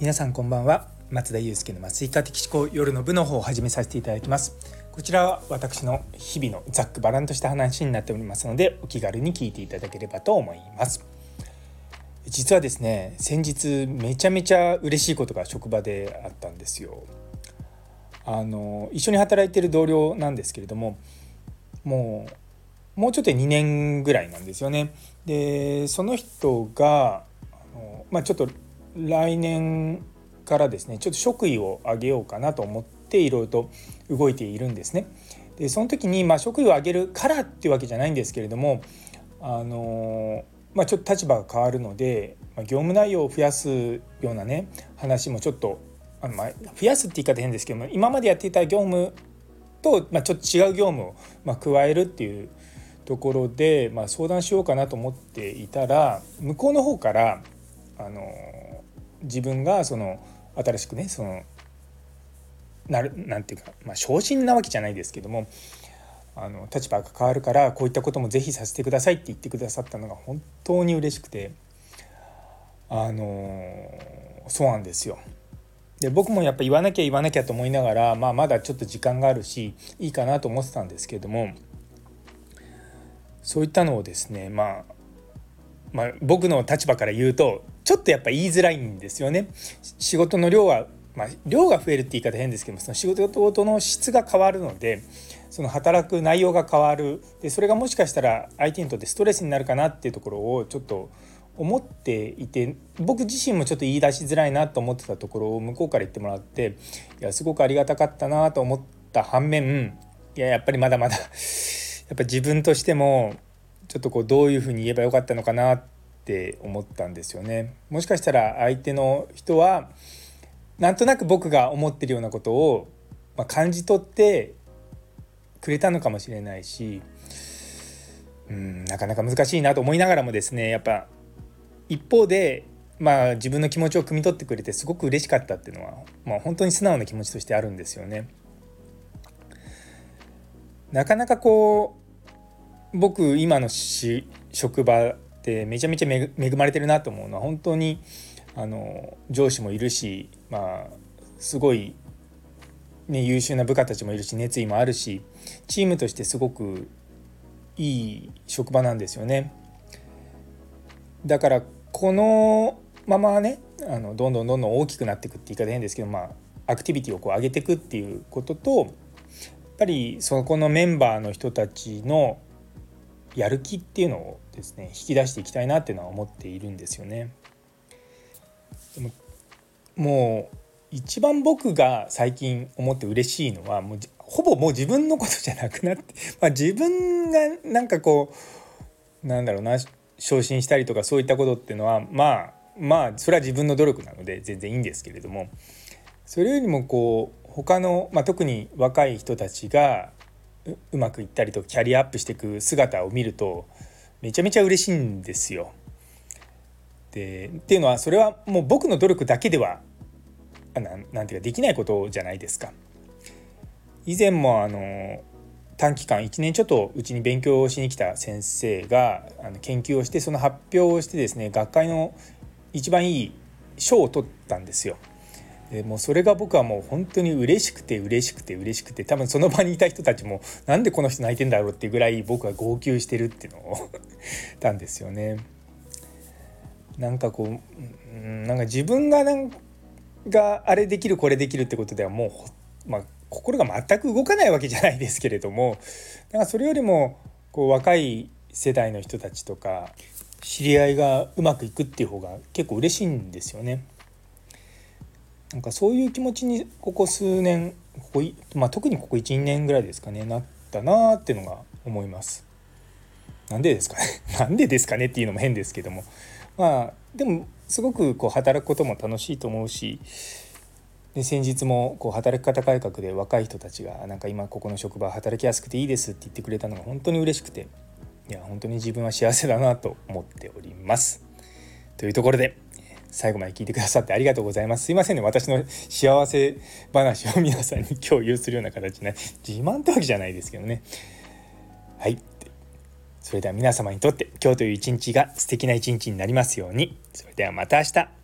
皆さんこんばんは。松田祐介の麻酔科的思考夜の部の方を始めさせていただきます。こちらは私の日々のざっくばらんとした話になっておりますのでお気軽に聞いていただければと思います。実はですね先日めちゃめちゃ嬉しいことが職場であったんですよ。あの一緒に働いてる同僚なんですけれどももうもうちょっと2年ぐらいなんですよね。でその人があの、まあ、ちょっと来年からですねちょっと職位を上げようかなと思っていろいろと動いているんですね。でその時に、まあ、職位を上げるからっていうわけじゃないんですけれどもあの、まあ、ちょっと立場が変わるので、まあ、業務内容を増やすようなね話もちょっとあの、まあ、増やすって言い方変ですけども今までやっていた業務と、まあ、ちょっと違う業務を、まあ、加えるっていうところで、まあ、相談しようかなと思っていたら向こうの方からあの自分がその新しくねそのなるなんていうか、まあ、昇進なわけじゃないですけどもあの立場が変わるからこういったこともぜひさせてくださいって言ってくださったのが本当に嬉しくてあのそうなんですよ。で僕もやっぱ言わなきゃ言わなきゃと思いながら、まあ、まだちょっと時間があるしいいかなと思ってたんですけどもそういったのをですね、まあ、まあ僕の立場から言うとちょっとやっぱ言いづらいんですよね。仕事の量はまあ、量が増えるって言い方変ですけどもその仕事の質が変わるのでその働く内容が変わるでそれがもしかしたら相手にとってストレスになるかなっていうところをちょっと思っていて僕自身もちょっと言い出しづらいなと思ってたところを向こうから言ってもらっていやすごくありがたかったなと思った反面いややっぱりまだまだやっぱ自分としてもちょっとこうどういうふうに言えばよかったのかなってって思ったんですよね。もしかしたら相手の人はなんとなく僕が思ってるようなことを、ま感じ取ってくれたのかもしれないしうんなかなか難しいなと思いながらもですねやっぱ一方でまあ自分の気持ちを汲み取ってくれてすごく嬉しかったっていうのは、まあ、本当に素直な気持ちとしてあるんですよね。なかなかこう僕今のし職場ってめちゃめちゃ恵まれてるなと思うのは本当にあの上司もいるしまあすごい、ね、優秀な部下たちもいるし熱意もあるしチームとしてすごくいい職場なんですよね。だからこのままねあのどんどんどんどん大きくなっていくって言い方変ですけどまあアクティビティをこう上げていくっていうこととやっぱりそこのメンバーの人たちのやる気っていうのをですね引き出していきたいなっていうのは思っているんですよね。でももう一番僕が最近思って嬉しいのはもうほぼもう自分のことじゃなくなって、まあ、自分がなんかこうなんだろうな昇進したりとかそういったことっていうのはまあまあそれは自分の努力なので全然いいんですけれどもそれよりもこう他の、まあ、特に若い人たちがうまくいったりとキャリアアップしていく姿を見るとめちゃめちゃ嬉しいんですよ。でっていうのはそれはもう僕の努力だけではなんていうかできないことじゃないですか。以前もあの短期間1年ちょっとうちに勉強をしに来た先生があの研究をしてその発表をしてですね学会の一番いい賞を取ったんですよ。でもうそれが僕はもう本当に嬉しくて嬉しくて嬉しくて多分その場にいた人たちも なんでこの人泣いてんだろうっていうぐらい僕は号泣してるっていうのを たんですよね。なんかこうなんか自分がなんがあれできるこれできるってことではもう、まあ、心が全く動かないわけじゃないですけれどもなんかそれよりもこう若い世代の人たちとか知り合いがうまくいくっていう方が結構嬉しいんですよね。なんかそういう気持ちにここ数年ここ、まあ、特にここ12年ぐらいですかねなったなーっていうのが思います。なんでですかね？なんでですかねっていうのも変ですけどもまあでもすごくこう働くことも楽しいと思うしで先日もこう働き方改革で若い人たちがなんか今ここの職場働きやすくていいですって言ってくれたのが本当に嬉しくていや本当に自分は幸せだなと思っております。というところで最後まで聞いてくださってありがとうございます。すいませんね。私の幸せ話を皆さんに共有するような形で、自慢ってわけじゃないですけどね。はい。それでは皆様にとって今日という一日が素敵な一日になりますように。それではまた明日。